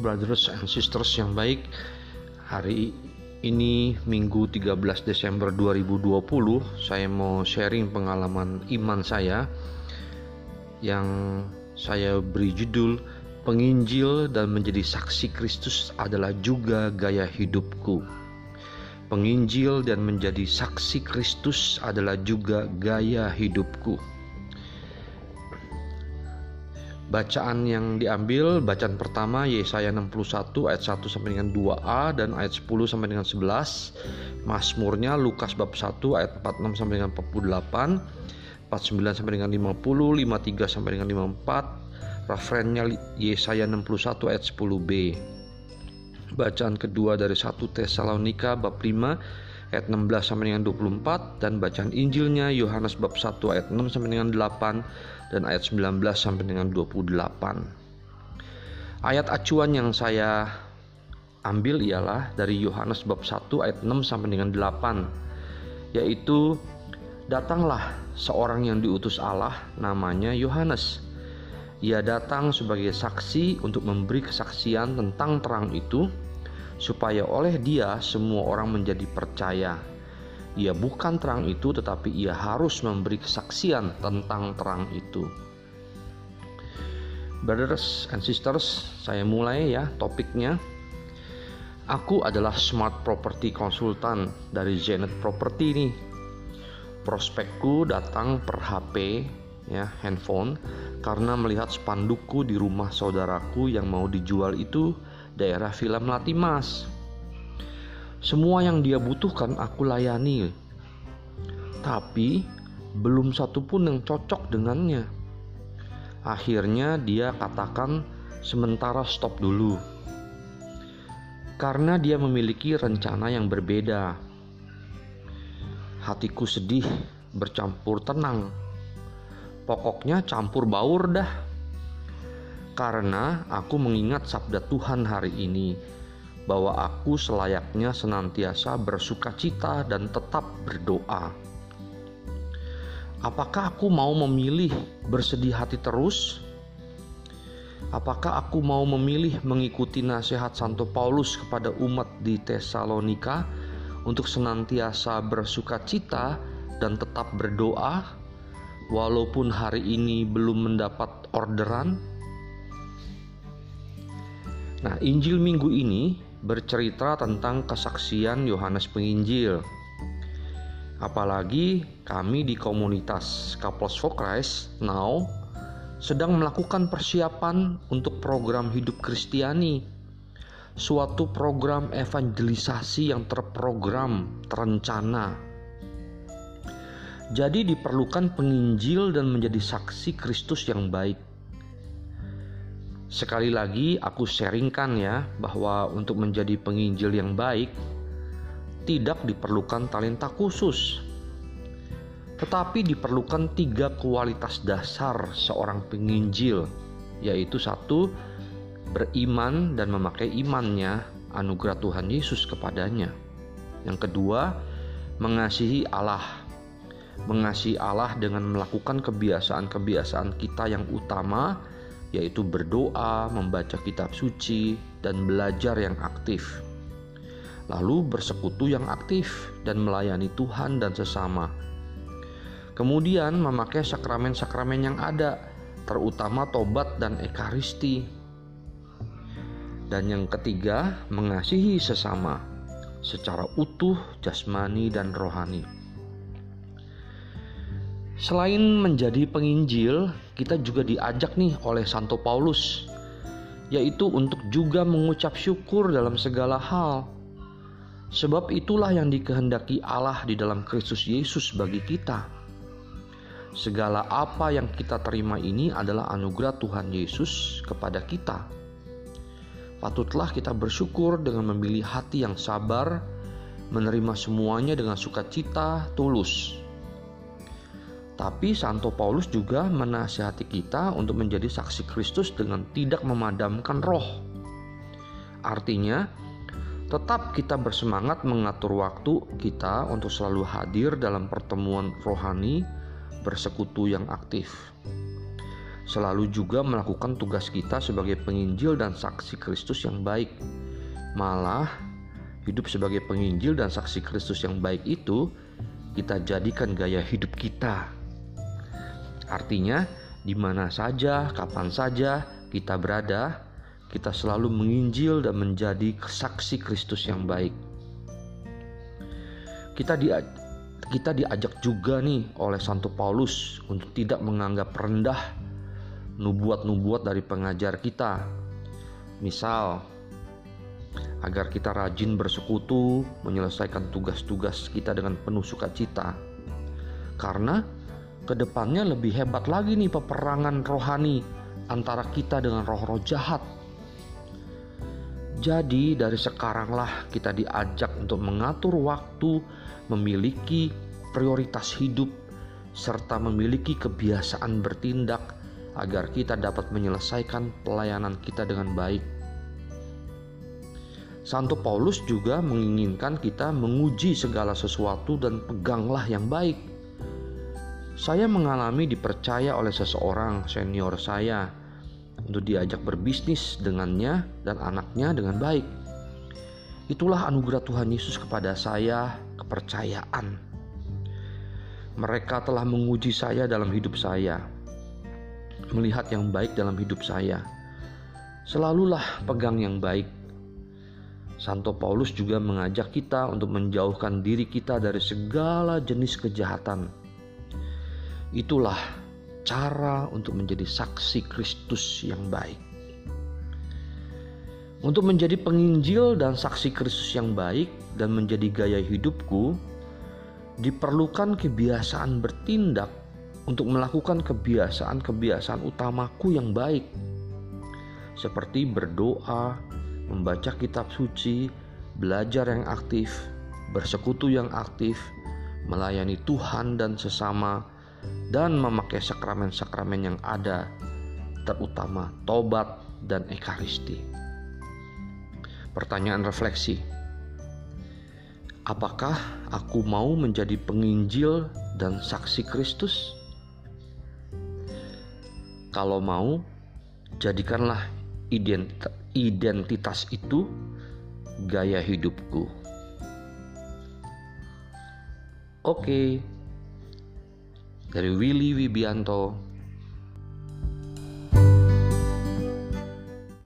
brothers and sisters yang baik. Hari ini Minggu 13 Desember 2020 saya mau sharing pengalaman iman saya yang saya beri judul Penginjil dan menjadi saksi Kristus adalah juga gaya hidupku. Penginjil dan menjadi saksi Kristus adalah juga gaya hidupku. Bacaan yang diambil, bacaan pertama Yesaya 61 ayat 1 sampai dengan 2a dan ayat 10 sampai dengan 11. Mazmurnya Lukas bab 1 ayat 46 sampai dengan 48, 49 sampai dengan 50, 53 sampai dengan 54. Referennya Yesaya 61 ayat 10b. Bacaan kedua dari 1 Tesalonika bab 5 ayat 16 sampai dengan 24 dan bacaan Injilnya Yohanes bab 1 ayat 6 sampai dengan 8 dan ayat 19 sampai dengan 28. Ayat acuan yang saya ambil ialah dari Yohanes bab 1 ayat 6 sampai dengan 8 yaitu datanglah seorang yang diutus Allah namanya Yohanes. Ia datang sebagai saksi untuk memberi kesaksian tentang terang itu supaya oleh dia semua orang menjadi percaya ia bukan terang itu, tetapi ia harus memberi kesaksian tentang terang itu. Brothers and sisters, saya mulai ya topiknya. Aku adalah smart property consultant dari Zenith Property nih. Prospekku datang per HP ya handphone karena melihat spandukku di rumah saudaraku yang mau dijual itu daerah film Latimas semua yang dia butuhkan aku layani. Tapi belum satu pun yang cocok dengannya. Akhirnya dia katakan sementara stop dulu. Karena dia memiliki rencana yang berbeda. Hatiku sedih bercampur tenang. Pokoknya campur baur dah. Karena aku mengingat sabda Tuhan hari ini bahwa aku selayaknya senantiasa bersuka cita dan tetap berdoa. Apakah aku mau memilih bersedih hati terus? Apakah aku mau memilih mengikuti nasihat Santo Paulus kepada umat di Tesalonika untuk senantiasa bersuka cita dan tetap berdoa, walaupun hari ini belum mendapat orderan? Nah, Injil minggu ini bercerita tentang kesaksian Yohanes Penginjil. Apalagi kami di komunitas Couples for Christ Now sedang melakukan persiapan untuk program hidup Kristiani. Suatu program evangelisasi yang terprogram, terencana. Jadi diperlukan penginjil dan menjadi saksi Kristus yang baik Sekali lagi aku sharingkan ya bahwa untuk menjadi penginjil yang baik tidak diperlukan talenta khusus. Tetapi diperlukan tiga kualitas dasar seorang penginjil yaitu satu beriman dan memakai imannya anugerah Tuhan Yesus kepadanya. Yang kedua, mengasihi Allah. Mengasihi Allah dengan melakukan kebiasaan-kebiasaan kita yang utama yaitu berdoa, membaca kitab suci, dan belajar yang aktif. Lalu bersekutu yang aktif dan melayani Tuhan dan sesama. Kemudian memakai sakramen-sakramen yang ada, terutama tobat dan ekaristi. Dan yang ketiga, mengasihi sesama secara utuh, jasmani, dan rohani. Selain menjadi penginjil, kita juga diajak nih oleh Santo Paulus, yaitu untuk juga mengucap syukur dalam segala hal. Sebab itulah yang dikehendaki Allah di dalam Kristus Yesus bagi kita. Segala apa yang kita terima ini adalah anugerah Tuhan Yesus kepada kita. Patutlah kita bersyukur dengan memilih hati yang sabar, menerima semuanya dengan sukacita tulus tapi Santo Paulus juga menasihati kita untuk menjadi saksi Kristus dengan tidak memadamkan roh. Artinya, tetap kita bersemangat mengatur waktu kita untuk selalu hadir dalam pertemuan rohani bersekutu yang aktif. selalu juga melakukan tugas kita sebagai penginjil dan saksi Kristus yang baik. Malah, hidup sebagai penginjil dan saksi Kristus yang baik itu kita jadikan gaya hidup kita. Artinya, di mana saja, kapan saja kita berada, kita selalu menginjil dan menjadi saksi Kristus yang baik. Kita di kita diajak juga nih oleh Santo Paulus untuk tidak menganggap rendah nubuat-nubuat dari pengajar kita. Misal, agar kita rajin bersekutu, menyelesaikan tugas-tugas kita dengan penuh sukacita. Karena ke depannya lebih hebat lagi nih peperangan rohani antara kita dengan roh-roh jahat. Jadi dari sekaranglah kita diajak untuk mengatur waktu, memiliki prioritas hidup, serta memiliki kebiasaan bertindak agar kita dapat menyelesaikan pelayanan kita dengan baik. Santo Paulus juga menginginkan kita menguji segala sesuatu dan peganglah yang baik. Saya mengalami dipercaya oleh seseorang senior saya untuk diajak berbisnis dengannya dan anaknya dengan baik. Itulah anugerah Tuhan Yesus kepada saya, kepercayaan. Mereka telah menguji saya dalam hidup saya melihat yang baik dalam hidup saya. Selalulah pegang yang baik. Santo Paulus juga mengajak kita untuk menjauhkan diri kita dari segala jenis kejahatan. Itulah cara untuk menjadi saksi Kristus yang baik. Untuk menjadi penginjil dan saksi Kristus yang baik dan menjadi gaya hidupku, diperlukan kebiasaan bertindak untuk melakukan kebiasaan-kebiasaan utamaku yang baik, seperti berdoa, membaca kitab suci, belajar yang aktif, bersekutu yang aktif, melayani Tuhan dan sesama, dan memakai sakramen-sakramen yang ada, terutama tobat dan ekaristi. Pertanyaan refleksi: Apakah aku mau menjadi penginjil dan saksi Kristus? Kalau mau, jadikanlah identitas itu gaya hidupku. Oke, dari Willy Wibianto.